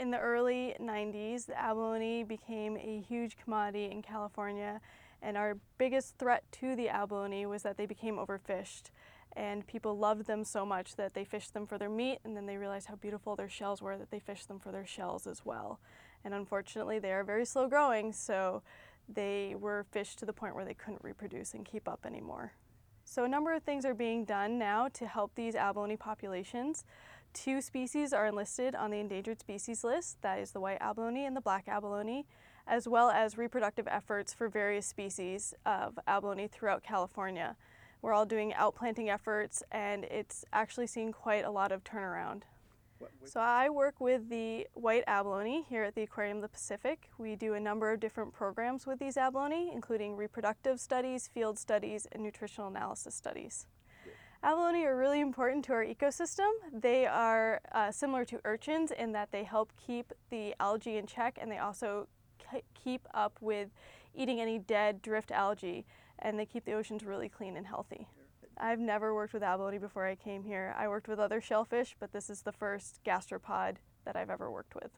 In the early 90s, the abalone became a huge commodity in California, and our biggest threat to the abalone was that they became overfished. And people loved them so much that they fished them for their meat, and then they realized how beautiful their shells were that they fished them for their shells as well. And unfortunately, they are very slow growing, so they were fished to the point where they couldn't reproduce and keep up anymore. So a number of things are being done now to help these abalone populations. Two species are enlisted on the endangered species list, that is the white abalone and the black abalone, as well as reproductive efforts for various species of abalone throughout California. We're all doing outplanting efforts and it's actually seen quite a lot of turnaround. So I work with the white abalone here at the Aquarium of the Pacific. We do a number of different programs with these abalone, including reproductive studies, field studies, and nutritional analysis studies. Abalone are really important to our ecosystem. They are uh, similar to urchins in that they help keep the algae in check and they also keep up with eating any dead drift algae and they keep the oceans really clean and healthy. I've never worked with abalone before I came here. I worked with other shellfish, but this is the first gastropod that I've ever worked with.